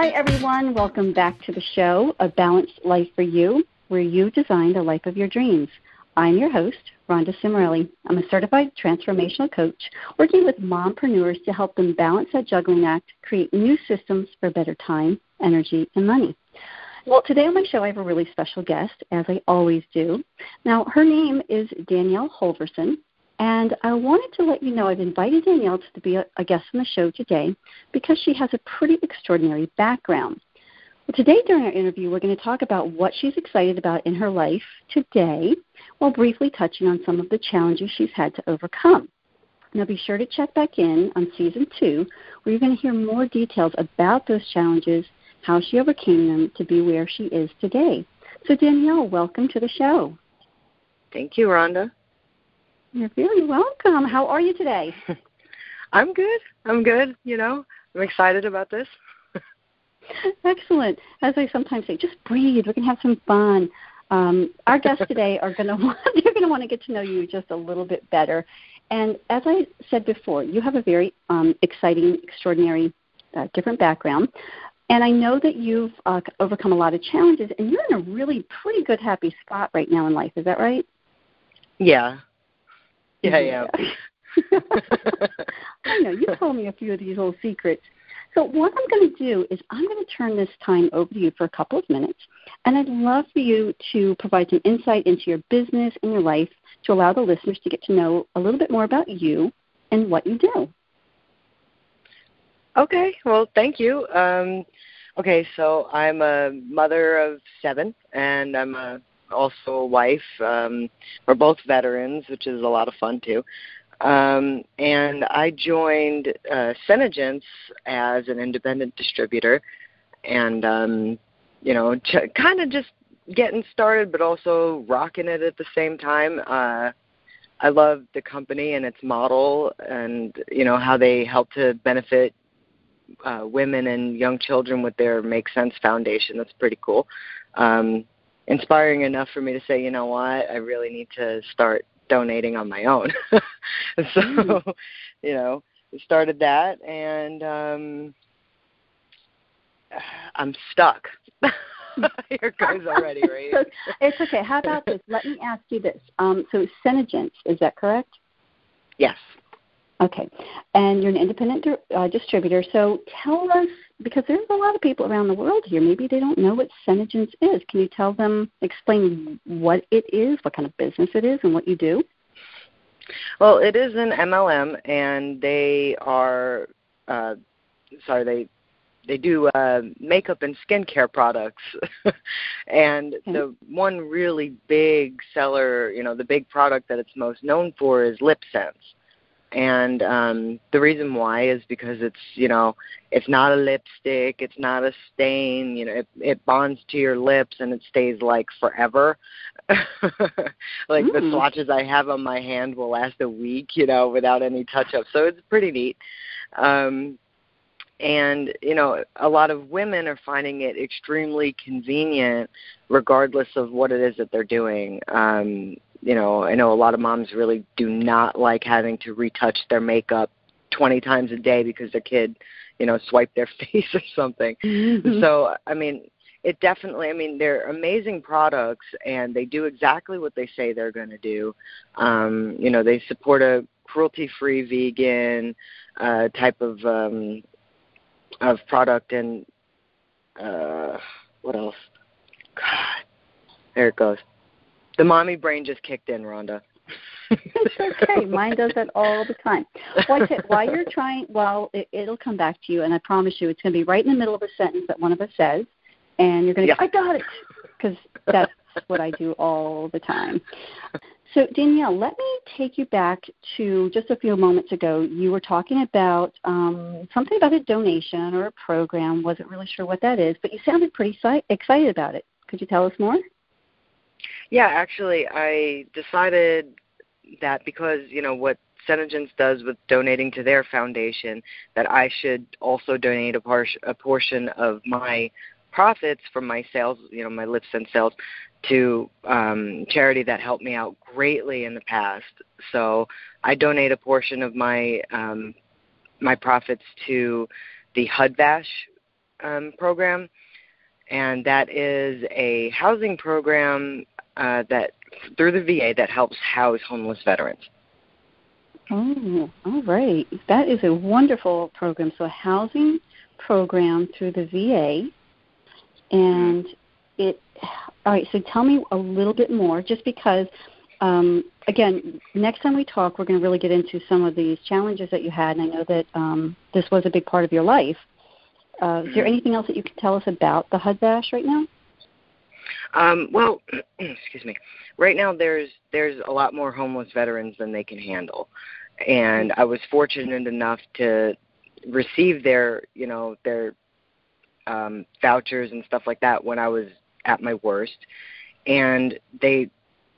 Hi, everyone. Welcome back to the show, A Balanced Life for You, where you design the life of your dreams. I'm your host, Rhonda Cimarelli. I'm a certified transformational coach working with mompreneurs to help them balance that juggling act, create new systems for better time, energy, and money. Well, today on my show, I have a really special guest, as I always do. Now, her name is Danielle Holverson, and I wanted to let you know I've invited Danielle to be a, guest on the show today because she has a pretty extraordinary background. Today, during our interview, we're going to talk about what she's excited about in her life today while briefly touching on some of the challenges she's had to overcome. Now, be sure to check back in on season two, where you're going to hear more details about those challenges, how she overcame them to be where she is today. So, Danielle, welcome to the show. Thank you, Rhonda. You're very welcome. How are you today? I'm good. I'm good. You know, I'm excited about this. Excellent. As I sometimes say, just breathe. We can have some fun. Um, our guests today are going to want they're going to want to get to know you just a little bit better. And as I said before, you have a very um, exciting, extraordinary, uh, different background. And I know that you've uh, overcome a lot of challenges, and you're in a really pretty good, happy spot right now in life. Is that right? Yeah, yeah, yeah. I know. You told me a few of these little secrets. So what I'm going to do is I'm going to turn this time over to you for a couple of minutes, and I'd love for you to provide some insight into your business and your life to allow the listeners to get to know a little bit more about you and what you do. Okay. Well, thank you. Um, okay, so I'm a mother of seven, and I'm a also a wife. Um, we're both veterans, which is a lot of fun too. Um, and I joined uh, SeneGence as an independent distributor, and um, you know, ch- kind of just getting started, but also rocking it at the same time. Uh, I love the company and its model, and you know how they help to benefit uh, women and young children with their Make Sense Foundation. That's pretty cool. Um, inspiring enough for me to say, you know what, I really need to start donating on my own. so, mm. you know, started that and um I'm stuck. Here goes already, right? it's okay. How about this? Let me ask you this. Um, so SeneGence, is that correct? Yes. Okay. And you're an independent uh, distributor. So tell us, because there's a lot of people around the world here, maybe they don't know what SeneGence is. Can you tell them, explain what it is, what kind of business it is, and what you do? Well, it is an MLM, and they are, uh, sorry, they they do uh, makeup and skincare products, and okay. the one really big seller, you know, the big product that it's most known for is Lip Sense and um the reason why is because it's you know it's not a lipstick it's not a stain you know it it bonds to your lips and it stays like forever. Like mm. the swatches i have on my hand will last a week you know without any touch up so it's pretty neat. Um and you know a lot of women are finding it extremely convenient regardless of what it is that they're doing. Um you know, I know a lot of moms really do not like having to retouch their makeup 20 times a day because their kid, you know, swiped their face or something. Mm-hmm. So, I mean, it definitely, I mean, they're amazing products and they do exactly what they say they're going to do. Um, you know, they support a cruelty-free vegan uh, type of um, of product and uh, what else? God, there it goes. The mommy brain just kicked in, Rhonda. it's okay. Mine does that all the time. Well, while you're trying, well, it, it'll come back to you, and I promise you, it's going to be right in the middle of a sentence that one of us says, and you're going to yeah. go, "I got it," because that's what I do all the time. So, Danielle, let me take you back to just a few moments ago. You were talking about um, something about a donation or a program. Wasn't really sure what that is, but you sounded pretty excited about it. Could you tell us more? Yeah, actually, I decided that because you know what SeneGence does with donating to their foundation, that I should also donate a, par- a portion of my profits from my sales, you know, my Lip Sense sales, to um, charity that helped me out greatly in the past. So I donate a portion of my um, my profits to the HUD-VASH um, program, and that is a housing program uh, that through the VA that helps house homeless veterans. Oh, all right. That is a wonderful program. So, a housing program through the VA, and it. All right. So, tell me a little bit more, just because. Um, again, next time we talk, we're going to really get into some of these challenges that you had, and I know that um, this was a big part of your life. Uh, is there mm-hmm. anything else that you can tell us about the HUD VASH right now? Um, well, excuse me. Right now, there's there's a lot more homeless veterans than they can handle, and I was fortunate enough to receive their you know their um, vouchers and stuff like that when I was at my worst, and they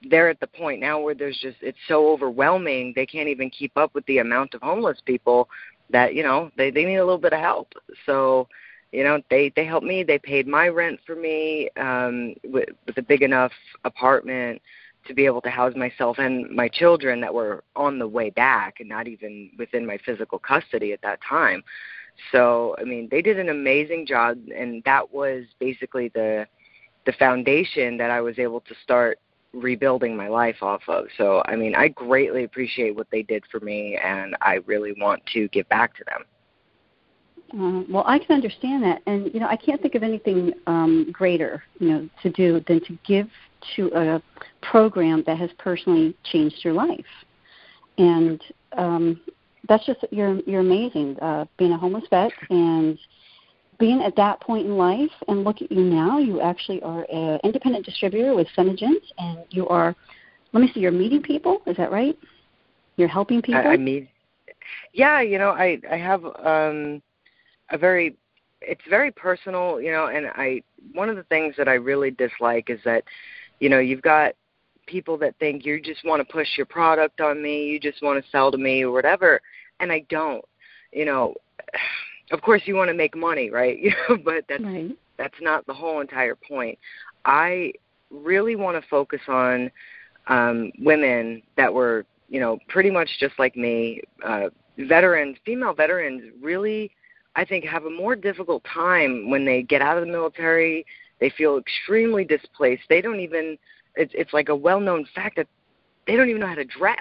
they're at the point now where there's just it's so overwhelming they can't even keep up with the amount of homeless people that you know they they need a little bit of help. So you know they they helped me they paid my rent for me um with with a big enough apartment to be able to house myself and my children that were on the way back and not even within my physical custody at that time. So i mean they did an amazing job and that was basically the the foundation that i was able to start rebuilding my life off of. So i mean i greatly appreciate what they did for me and i really want to give back to them uh, well, I can understand that, and you know, I can't think of anything um, greater, you know, to do than to give to a program that has personally changed your life, and um, that's just you're you're amazing. Uh, being a homeless vet and being at that point in life, and look at you now. You actually are an independent distributor with SeneGence, and you are. Let me see. You're meeting people. Is that right? You're helping people. I, I mean, yeah. You know, I I have. um a very it's very personal, you know, and I one of the things that I really dislike is that, you know, you've got people that think you just want to push your product on me, you just want to sell to me or whatever, and I don't. You know, of course you want to make money, right? You know, but that's right. that's not the whole entire point. I really want to focus on um women that were, you know, pretty much just like me, uh veterans, female veterans really I think, have a more difficult time when they get out of the military. They feel extremely displaced. They don't even. It's it's like a well-known fact that they don't even know how to dress.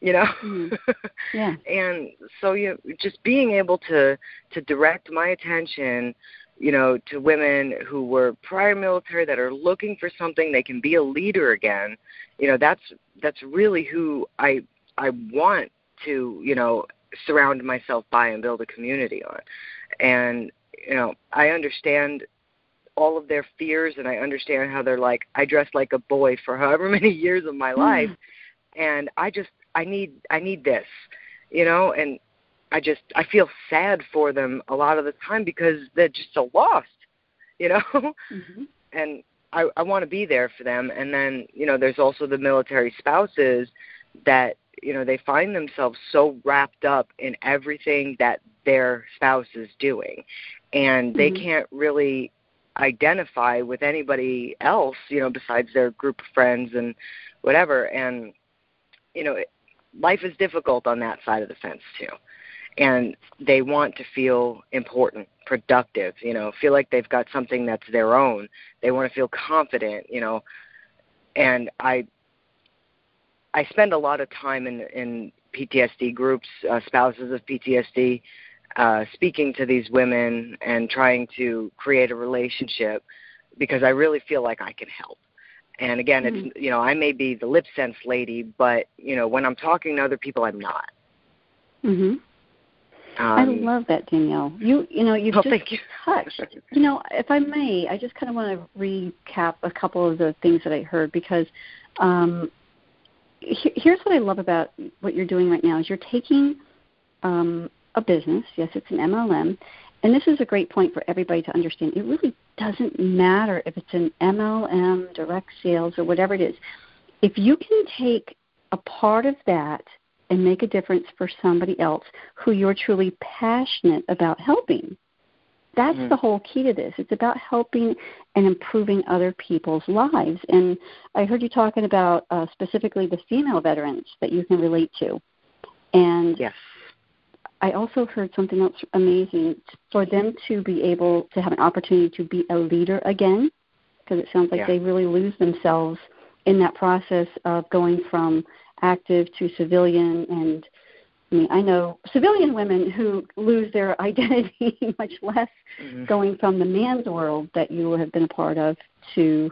You know. Mm-hmm. Yeah. and so you know, just being able to to direct my attention you know, to women who were prior military that are looking for something they can be a leader again. You know, that's that's really who I I want to, you know, surround myself by and build a community on. And you know, I understand all of their fears and I understand how they're like I dressed like a boy for however many years of my life mm. and I just I need I need this. You know, and I just I feel sad for them a lot of the time because they're just so lost. You know? Mm-hmm. And I I want to be there for them and then, you know, there's also the military spouses that you know they find themselves so wrapped up in everything that their spouse is doing and they mm-hmm. can't really identify with anybody else you know besides their group of friends and whatever and you know life is difficult on that side of the fence too. And they want to feel important productive you know feel like they've got something that's their own. They want to feel confident you know. And i I spend a lot of time in in PTSD groups, uh, spouses of PTSD, uh, speaking to these women and trying to create a relationship because I really feel like I can help. And again, mm-hmm. it's you know I may be the lip sense lady, but you know when I'm talking to other people, I'm not. Mhm. Um, I love that, Danielle. You you know you've oh, just you. touched. You know, if I may, I just kind of want to recap a couple of the things that I heard because um, here's what I love about what you're doing right now is you're taking um, a business. Yes, it's an MLM, and this is a great point for everybody to understand. It really doesn't matter if it's an MLM, direct sales, or whatever it is. If you can take a part of that and make a difference for somebody else who you're truly passionate about helping, that's mm-hmm. the whole key to this. It's about helping and improving other people's lives. And I heard you talking about uh, specifically the female veterans that you can relate to. And yes. I also heard something else amazing for them to be able to have an opportunity to be a leader again, because it sounds like yeah. they really lose themselves in that process of going from active to civilian and I mean, I know civilian women who lose their identity much less mm-hmm. going from the man's world that you have been a part of to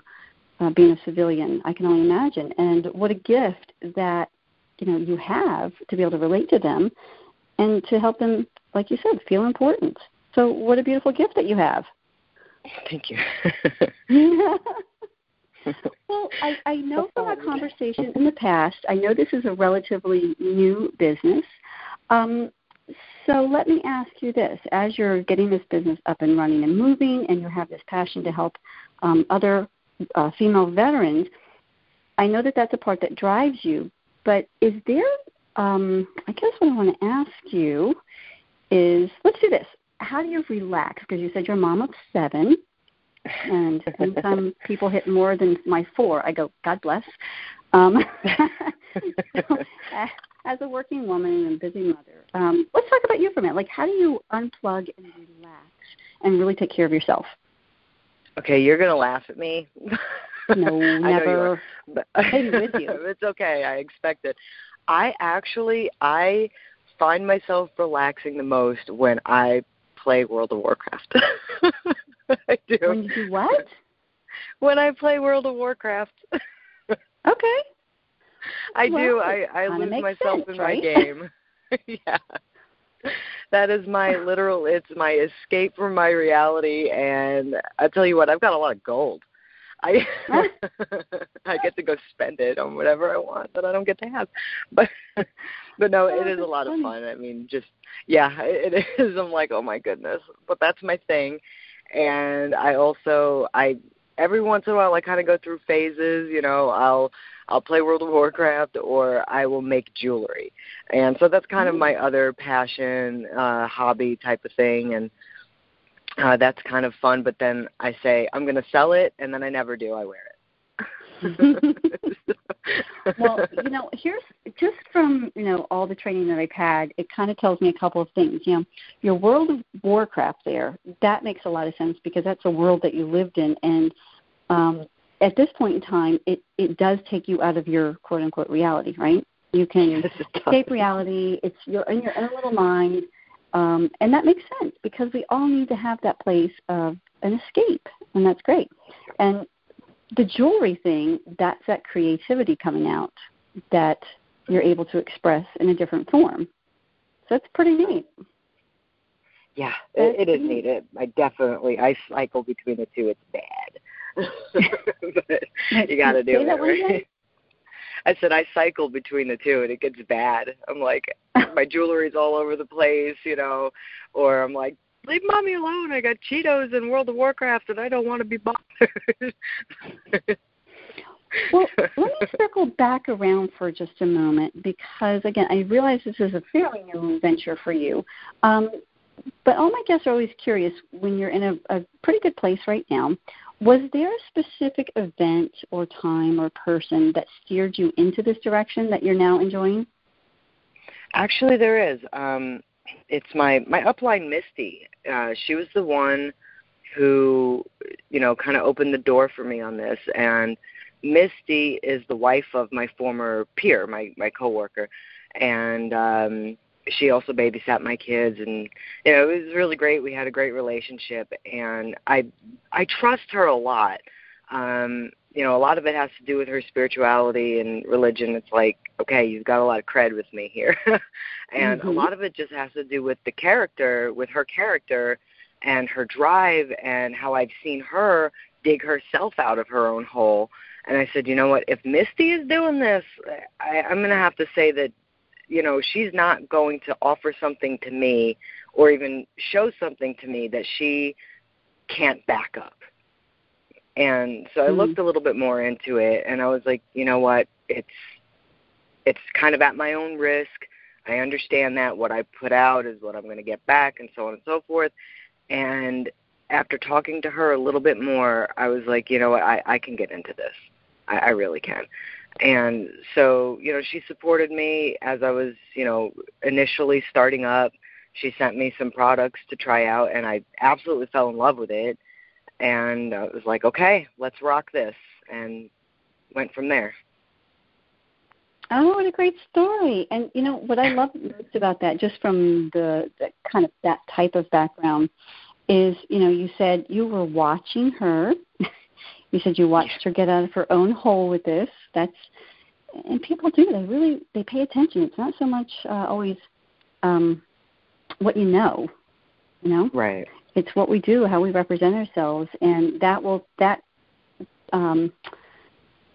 uh, being a civilian. I can only imagine. And what a gift that you know you have to be able to relate to them and to help them, like you said, feel important. So, what a beautiful gift that you have. Thank you. well, I, I know from our conversation in the past, I know this is a relatively new business. Um, so let me ask you this: as you're getting this business up and running and moving, and you have this passion to help um, other uh, female veterans, I know that that's a part that drives you. But is there? Um, I guess what I want to ask you is: let's do this. How do you relax? Because you said you're a mom of seven and anytime people hit more than my four, I go, God bless. Um, so, a working woman and a busy mother, um, let's talk about you for a minute. Like, how do you unplug and relax and really take care of yourself? Okay, you're gonna laugh at me. No, never. But Maybe with you. it's okay. I expect it. I actually I find myself relaxing the most when I play World of Warcraft. I do. When you do what? When I play World of Warcraft. okay. I well, do. I I lose myself sense, in right? my game. yeah. That is my literal it's my escape from my reality and I tell you what, I've got a lot of gold. I I get to go spend it on whatever I want that I don't get to have. But but no, it is a lot of fun. I mean, just yeah, it is. I'm like, oh my goodness. But that's my thing. And I also I every once in a while I kind of go through phases. You know, I'll I'll play World of Warcraft or I will make jewelry, and so that's kind of my other passion, uh, hobby type of thing, and uh, that's kind of fun. But then I say I'm going to sell it, and then I never do. I wear it. well, you know, here's just from you know all the training that I've had, it kind of tells me a couple of things. You know, your World of Warcraft there that makes a lot of sense because that's a world that you lived in, and um, at this point in time, it it does take you out of your quote unquote reality, right? You can escape reality. It's you're in your own little mind, um, and that makes sense because we all need to have that place of an escape, and that's great. And the jewelry thing, that's that creativity coming out that you're able to express in a different form. So it's pretty neat. Yeah, it, it is neat. It, I definitely I cycle between the two. It's bad, but you got to do it. Right? I said I cycle between the two, and it gets bad. I'm like, my jewelry's all over the place, you know, or I'm like, leave mommy alone. I got Cheetos and World of Warcraft, and I don't want to be bothered. well, let me circle back around for just a moment because, again, I realize this is a fairly new venture for you. Um, but all my guests are always curious when you're in a, a pretty good place right now. Was there a specific event or time or person that steered you into this direction that you're now enjoying? Actually, there is. Um, it's my my upline Misty. Uh, she was the one who, you know, kind of opened the door for me on this. And Misty is the wife of my former peer, my my coworker, and um, she also babysat my kids. And you know, it was really great. We had a great relationship, and I I trust her a lot. Um, you know, a lot of it has to do with her spirituality and religion. It's like, okay, you've got a lot of cred with me here. and mm-hmm. a lot of it just has to do with the character, with her character and her drive and how I've seen her dig herself out of her own hole. And I said, you know what, if Misty is doing this, I, I'm going to have to say that, you know, she's not going to offer something to me or even show something to me that she can't back up and so I mm looked a little bit more into it and I was like, you know what, it's it's kind of at my own risk. I understand that what I put out is what I'm going to get back and so on and so forth. And after talking to her a little bit more, I was like, you know what, I, I can get into this. I, I really can. And so, you know, she supported me as I was, you know, initially starting up. she sent me some products to try out, and I absolutely fell in love with it. And I was like, okay, let's rock this, and went from there. Oh, what a great story! And you know what I love most about that, just from the, the kind of that type of background, is you know you said you were watching her. you said you watched her get out of her own hole with this. That's and people do. They really they pay attention. It's not so much uh, always um, what you know, you know. Right. It's what we do, how we represent ourselves, and that will that um,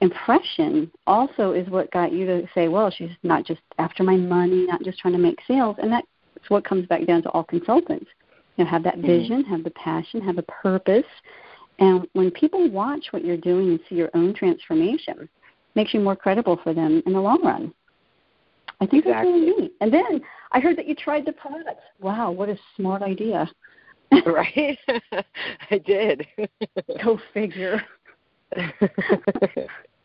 impression also is what got you to say, well, she's not just after my money, not just trying to make sales, and that's what comes back down to all consultants. You know, have that mm-hmm. vision, have the passion, have a purpose, and when people watch what you're doing and see your own transformation, makes you more credible for them in the long run. I think exactly. that's really neat. And then I heard that you tried the products. Wow, what a smart idea. right? I did. Go figure.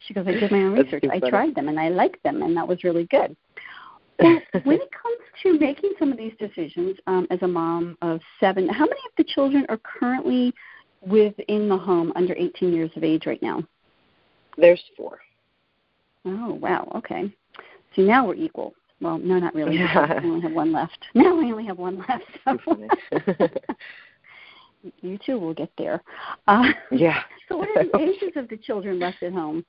she goes, I did my own research. I tried them and I liked them, and that was really good. Well, when it comes to making some of these decisions um, as a mom of seven, how many of the children are currently within the home under 18 years of age right now? There's four. Oh, wow. Okay. See, now we're equal. Well, no, not really. I only have one left. Now I only have one left. So. you too will get there. Uh, yeah. so, what are the ages of the children left at home?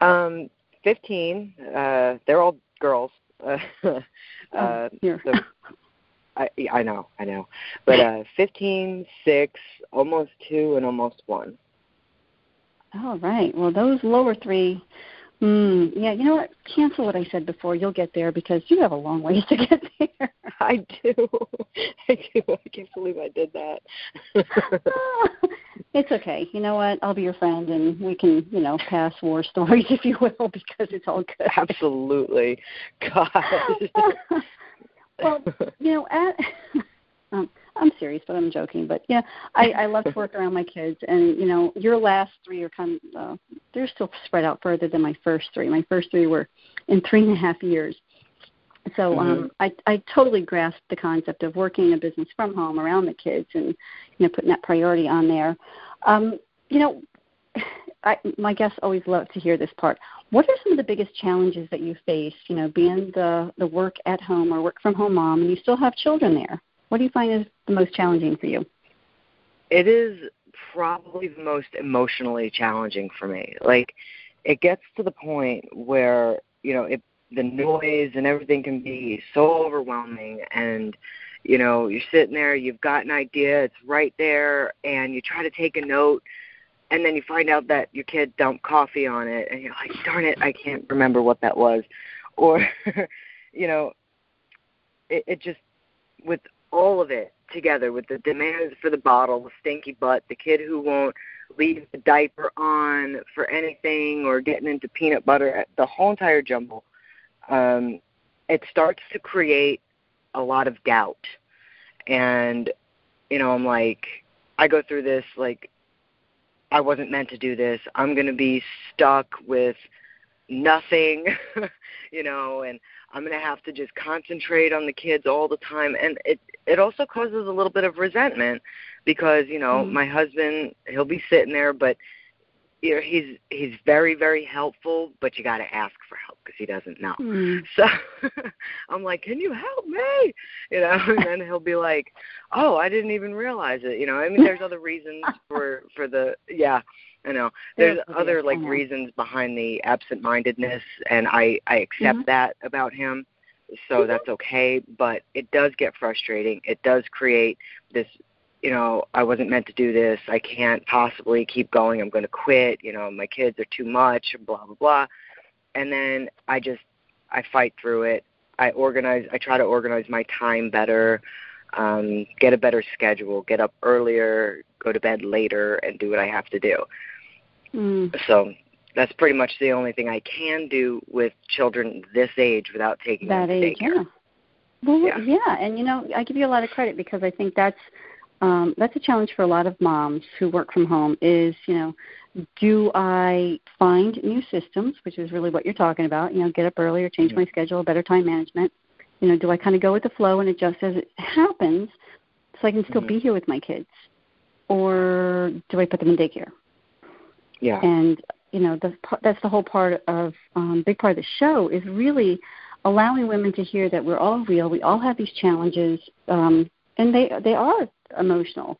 Um, fifteen. Uh, they're all girls. Uh, oh, uh, here. So, I I know, I know, but uh, fifteen, six, almost two, and almost one. All right. Well, those lower three Mm, yeah, you know what? Cancel what I said before. You'll get there because you have a long ways to get there. I do. I do. I can't believe I did that. it's okay. You know what? I'll be your friend and we can, you know, pass war stories if you will because it's all good. Absolutely. God. well, you know, at um, I'm serious, but I'm joking. But yeah, I, I love to work around my kids, and you know, your last three are kind of uh, they're still spread out further than my first three. My first three were in three and a half years. So um, mm-hmm. I I totally grasped the concept of working a business from home around the kids, and you know, putting that priority on there. Um, you know, I, my guests always love to hear this part. What are some of the biggest challenges that you face? You know, being the the work at home or work from home mom, and you still have children there. What do you find is the most challenging for you? It is probably the most emotionally challenging for me. Like, it gets to the point where, you know, it, the noise and everything can be so overwhelming and you know you're sitting there you've got an idea it's right there and you try to take a note and then you find out that your kid dumped coffee on it and you're like darn it i can't remember what that was or you know it, it just with all of it together with the demands for the bottle, the stinky butt, the kid who won't leave the diaper on for anything or getting into peanut butter, the whole entire jumble. Um, it starts to create a lot of doubt. And, you know, I'm like, I go through this like, I wasn't meant to do this. I'm going to be stuck with nothing, you know, and I'm going to have to just concentrate on the kids all the time and it it also causes a little bit of resentment because, you know, mm. my husband, he'll be sitting there but you know, he's he's very very helpful, but you got to ask for help because he doesn't know. Mm. So I'm like, "Can you help me?" You know, and then he'll be like, "Oh, I didn't even realize it." You know, I mean, there's other reasons for for the yeah. I know. There's other like reasons behind the absent-mindedness, and I I accept mm-hmm. that about him, so mm-hmm. that's okay. But it does get frustrating. It does create this. You know, I wasn't meant to do this. I can't possibly keep going. I'm going to quit. You know, my kids are too much. Blah blah blah. And then I just I fight through it. I organize. I try to organize my time better. Um, get a better schedule. Get up earlier. Go to bed later, and do what I have to do. Mm. So that's pretty much the only thing I can do with children this age without taking that them to age, daycare. Yeah. Well, yeah. yeah, and you know, I give you a lot of credit because I think that's um, that's a challenge for a lot of moms who work from home. Is you know, do I find new systems, which is really what you're talking about? You know, get up earlier, change mm-hmm. my schedule, better time management, You know, do I kind of go with the flow and adjust as it happens so I can still mm-hmm. be here with my kids? Or do I put them in daycare? Yeah. And, you know, the, that's the whole part of, um, big part of the show is really allowing women to hear that we're all real, we all have these challenges, um, and they, they are emotional.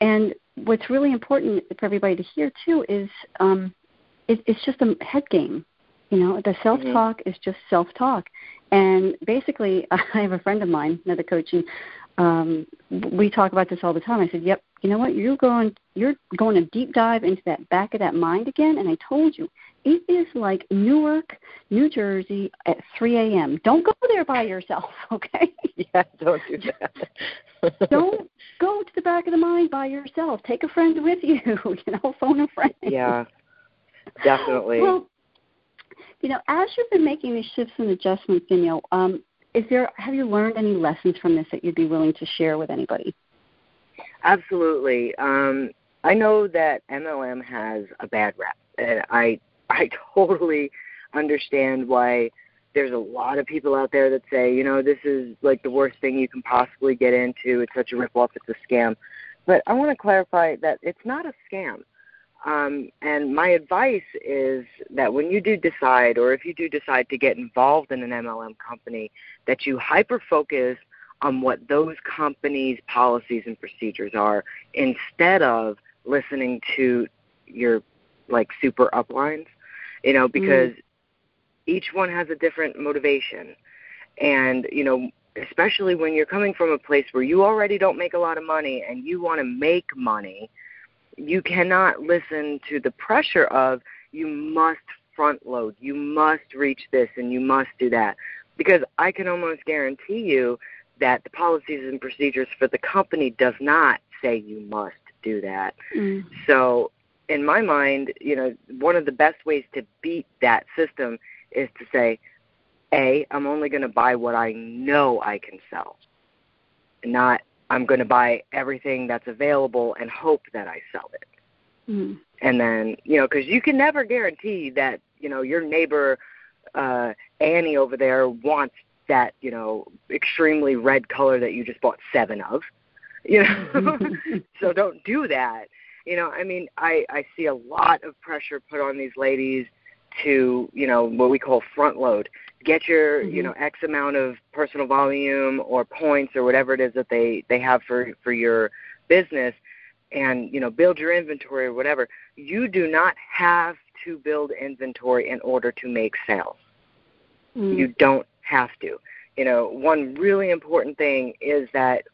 And what's really important for everybody to hear too is um, it, it's just a head game. You know, the self talk mm-hmm. is just self talk. And basically, I have a friend of mine, another coach, and um, we talk about this all the time. I said, "Yep, you know what? You're going, you're going a deep dive into that back of that mind again." And I told you, it is like Newark, New Jersey at 3 a.m. Don't go there by yourself, okay? Yeah, don't do that. don't go to the back of the mind by yourself. Take a friend with you. You know, phone a friend. Yeah, definitely. Well, you know, as you've been making these shifts and adjustments, Danielle, um, is there have you learned any lessons from this that you'd be willing to share with anybody? Absolutely. Um, I know that MLM has a bad rap, and I I totally understand why there's a lot of people out there that say, you know, this is like the worst thing you can possibly get into. It's such a ripoff. It's a scam. But I want to clarify that it's not a scam. Um, and my advice is that when you do decide, or if you do decide to get involved in an MLM company, that you hyper focus on what those companies' policies and procedures are instead of listening to your like super uplines, you know, because mm. each one has a different motivation. And, you know, especially when you're coming from a place where you already don't make a lot of money and you want to make money, you cannot listen to the pressure of you must front load, you must reach this, and you must do that. Because I can almost guarantee you that the policies and procedures for the company does not say you must do that. Mm. So, in my mind, you know, one of the best ways to beat that system is to say, A, I'm only going to buy what I know I can sell, not I'm going to buy everything that's available and hope that I sell it. Mm-hmm. And then, you know, because you can never guarantee that, you know, your neighbor uh, Annie over there wants that, you know, extremely red color that you just bought seven of. You know, so don't do that. You know, I mean, I I see a lot of pressure put on these ladies to, you know, what we call front load get your mm-hmm. you know x amount of personal volume or points or whatever it is that they they have for for your business and you know build your inventory or whatever you do not have to build inventory in order to make sales mm. you don't have to you know one really important thing is that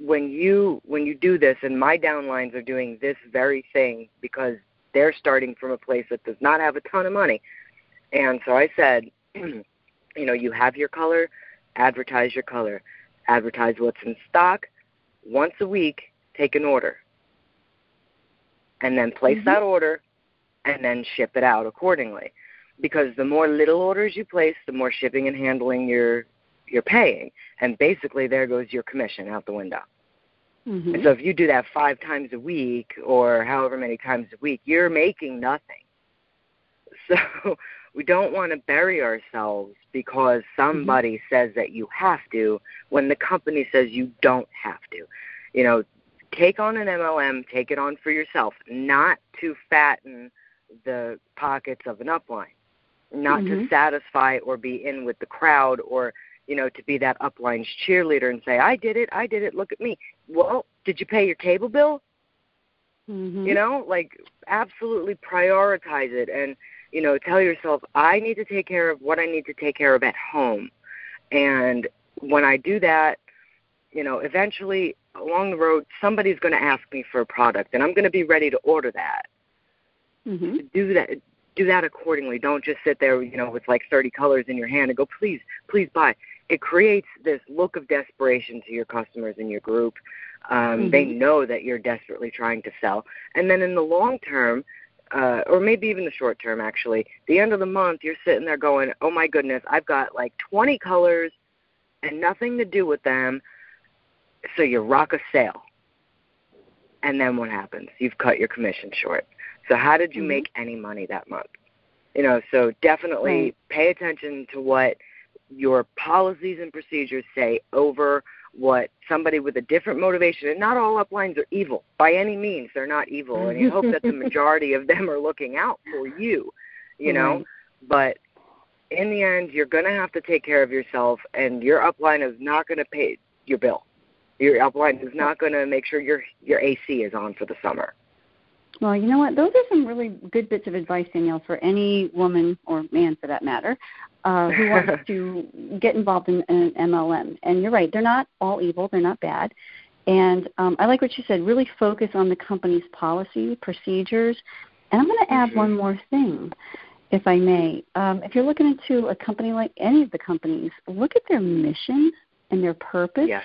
when you when you do this and my downlines are doing this very thing because they're starting from a place that does not have a ton of money and so i said you know, you have your color, advertise your color, advertise what's in stock. Once a week, take an order, and then place mm-hmm. that order, and then ship it out accordingly. Because the more little orders you place, the more shipping and handling you're you're paying, and basically there goes your commission out the window. Mm-hmm. And so if you do that five times a week or however many times a week, you're making nothing. So we don't want to bury ourselves because somebody mm-hmm. says that you have to when the company says you don't have to. You know, take on an MLM, take it on for yourself, not to fatten the pockets of an upline, not mm-hmm. to satisfy or be in with the crowd or, you know, to be that upline's cheerleader and say, I did it, I did it, look at me. Well, did you pay your cable bill? Mm-hmm. You know, like absolutely prioritize it and you know, tell yourself, I need to take care of what I need to take care of at home. And when I do that, you know, eventually along the road, somebody's going to ask me for a product, and I'm going to be ready to order that. Mm-hmm. Do that. Do that accordingly. Don't just sit there, you know, with like 30 colors in your hand and go, please, please buy. It creates this look of desperation to your customers in your group. Um, mm-hmm. They know that you're desperately trying to sell, and then in the long term, uh, or maybe even the short term actually, the end of the month you're sitting there going, oh my goodness, I've got like 20 colors and nothing to do with them. So you rock a sale. And then what happens? You've cut your commission short. So how did you mm-hmm. make any money that month? You know, so definitely right. pay attention to what your policies and procedures say over what somebody with a different motivation and not all uplines are evil by any means they're not evil and you hope that the majority of them are looking out for you you know Right. but in the end you're going to have to take care of yourself and your upline is not going to pay your bill your upline is not going to make sure your your AC is on for the summer Well, you know what? Those are some really good bits of advice, Danielle, for any woman or man, for that matter, uh, who wants to get involved in, in an MLM. And you're right; they're not all evil; they're not bad. And um, I like what you said. Really focus on the company's policy, procedures. And I'm going to add one more thing, if I may. Um, if you're looking into a company like any of the companies, look at their mission and their purpose yes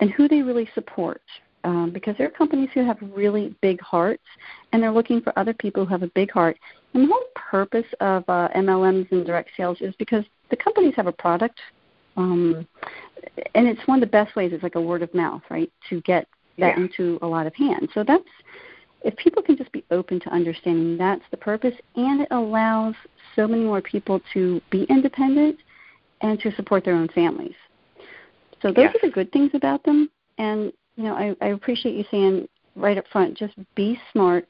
and who they really support. Um, because there are companies who have really big hearts, and they're looking for other people who have a big heart. And the whole purpose of uh, MLMs and direct sales is because the companies have a product, um, and it's one of the best ways. It's like a word of mouth, right, to get that Yeah. into a lot of hands. So that's if people can just be open to understanding that's the purpose, and it allows so many more people to be independent and to support their own families. So those Yes. are the good things about them. And you know, I, I appreciate you saying right up front, just be smart.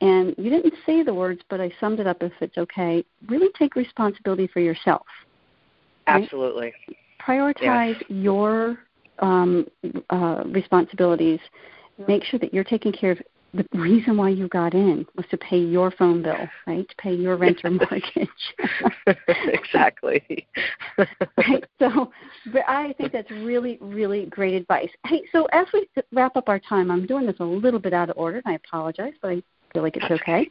And you didn't say the words, but I summed it up. If it's okay, really take responsibility for yourself. Right? absolutely Prioritize your um, uh, responsibilities. Make sure that you're taking care of the reason why you got in was to pay your phone bill, right? To pay your rent or mortgage. exactly right? So, but I think that's really, really great advice. Hey, so as we wrap up our time, I'm doing this a little bit out of order, and I apologize, but I feel like it's okay.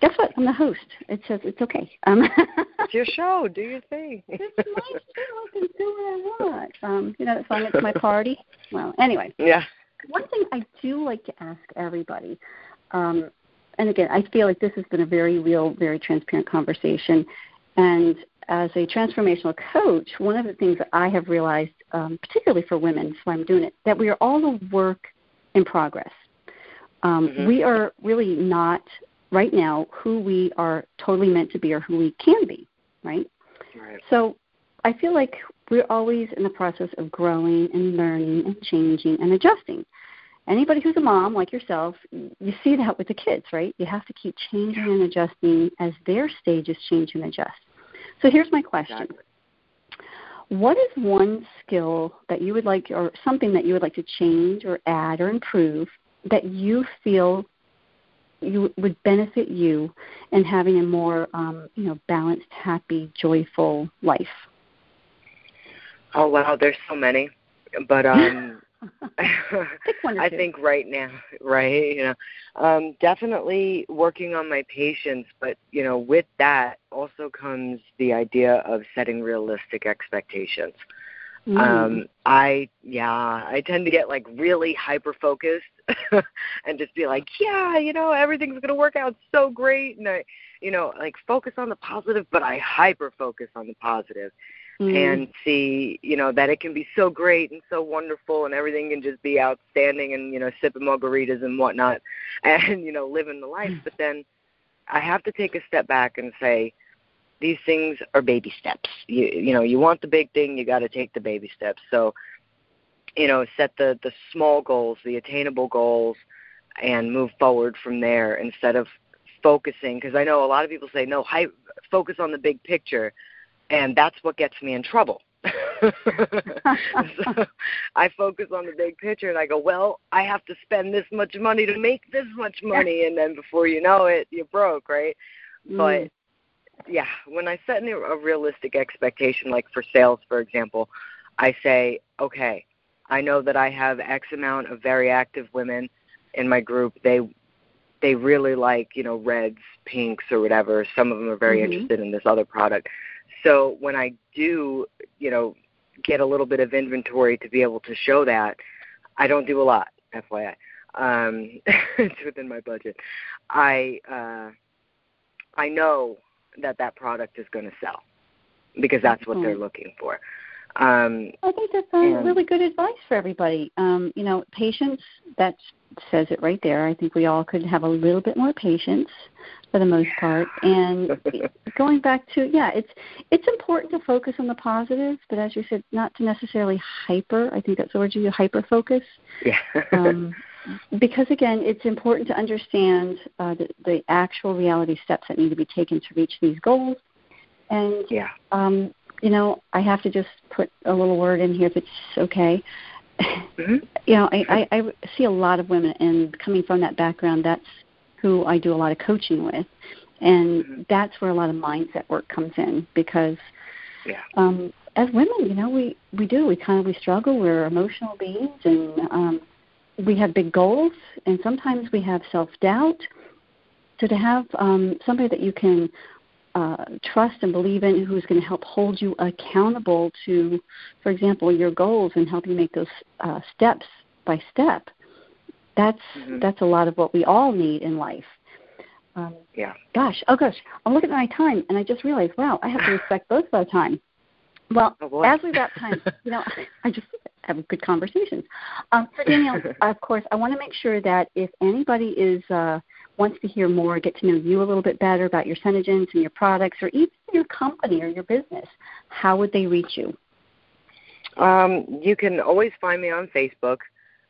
Guess what? I'm the host. It says it's okay. Um, it's your show do your thing it's my show. I can do what I want. Um, you know that song? It's my party. Well, anyway, yeah one thing I do like to ask everybody, um, and again, I feel like this has been a very real, very transparent conversation. And as a transformational coach, one of the things that I have realized, um, particularly for women, why I'm doing it, that we are all a work in progress. Um, Mhm. We are really not right now who we are totally meant to be or who we can be, right? right So I feel like we're always in the process of growing and learning and changing and adjusting. Anybody who's a mom like yourself, you see that with the kids, right? You have to keep changing and adjusting as their stages change and adjust. So here's my question. exactly What is one skill that you would like, or something that you would like to change or add or improve that you feel you would benefit you in having a more, um, you know, balanced, happy, joyful life? oh wow there's so many but um Pick one I two. think right now, right, you know, um, definitely working on my patience, but you know, with that also comes the idea of setting realistic expectations. Mm. Um, I yeah, I tend to get like really hyper focused and just be like, yeah, you know, everything's gonna work out so great, and I, you know, like focus on the positive, but I hyper focus on the positive Mm. and see you know that it can be so great and so wonderful and everything can just be outstanding and you know sipping margaritas and whatnot and you know living the life but then i have to take a step back and say these things are baby steps you you know you want the big thing you got to take the baby steps so you know set the the small goals the attainable goals and move forward from there instead of focusing because i know a lot of people say no hy- focus on the big picture and that's what gets me in trouble. so I focus on the big picture and I go, well, I have to spend this much money to make this much money, and then before you know it, you're broke, right? Mm. Yeah, when I set a realistic expectation, like for sales, for example, I say, okay, I know that I have X amount of very active women in my group. They they really like you know reds, pinks, or whatever. Some of them are very Mhm. interested in this other product. So when I do, you know, get a little bit of inventory to be able to show that, I don't do a lot, FYI. Um, it's within my budget. I uh, I know that that product is going to sell because that's what they're looking for. Um, I think that's And- really good advice for everybody. Um, you know, patience, that says it right there. I think we all could have a little bit more patience. for the most part. And going back to yeah, it's it's important to focus on the positives, but as you said, not to necessarily hyper. I think that's the word you hyper focus. Yeah. um, because again, it's important to understand uh, the, the actual reality steps that need to be taken to reach these goals. And yeah. um, you know, I have to just put a little word in here if it's okay. Mm-hmm. You know, I, I, I see a lot of women, and coming from that background, that's who I do a lot of coaching with, and mm-hmm. that's where a lot of mindset work comes in because yeah. um, as women, you know, we we do we kind of we struggle. We're emotional beings, and um, we have big goals, and sometimes we have self doubt. So to have um, somebody that you can uh, trust and believe in who's going to help hold you accountable to, for example, your goals and help you make those uh, steps by step. That's mm-hmm. that's a lot of what we all need in life. Um, yeah. Gosh, oh gosh, I'm looking at my time and I just realized, wow, I have to respect both of our time. Well, oh as we wrap time, you know, I just have a good conversations. Um, so Danielle, of course, I want to make sure that if anybody is uh, wants to hear more, get to know you a little bit better about your SeneGence and your products, or even your company or your business, how would they reach you? Um, you can always find me on Facebook.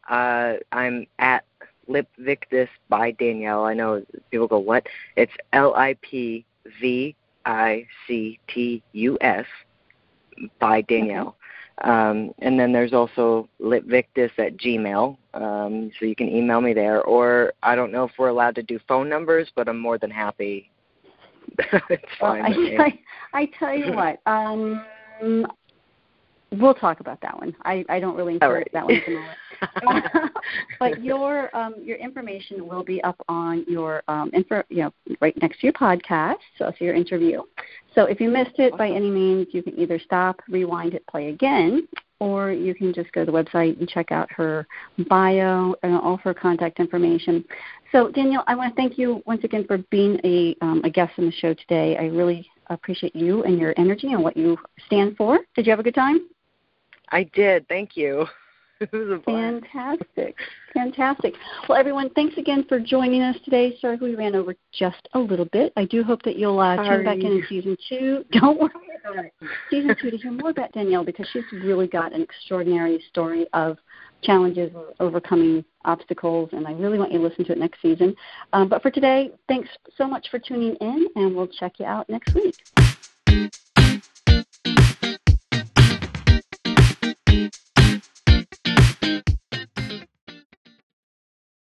Uh, I'm at Lip Victus by Danielle. I know people go, what? It's L I P V I C T U S by Danielle. Um, and then there's also lipvictus at Gmail, um, so you can email me there. Or I don't know if we're allowed to do phone numbers, but I'm more than happy. it's fine. Well, I, I, I tell you what, um, we'll talk about that one. I, I don't really encourage right. that one at the moment. but your um, your information will be up on your um, info, you know, right next to your podcast. So, so your interview. So if you missed it by any means, you can either stop, rewind it, play again, or you can just go to the website and check out her bio and all her contact information. So Danielle, I want to thank you once again for being a, um, a guest in the show today. I really appreciate you and your energy and what you stand for. Did you have a good time? I did. Thank you. it was a Fantastic. Fantastic. Well, everyone, thanks again for joining us today. Sorry we ran over just a little bit. I do hope that you'll uh, tune back in in season two. Don't worry about it. Season two to hear more about Danielle because she's really got an extraordinary story of challenges and overcoming obstacles, and I really want you to listen to it next season. Um, but for today, thanks so much for tuning in, and we'll check you out next week. Thank you.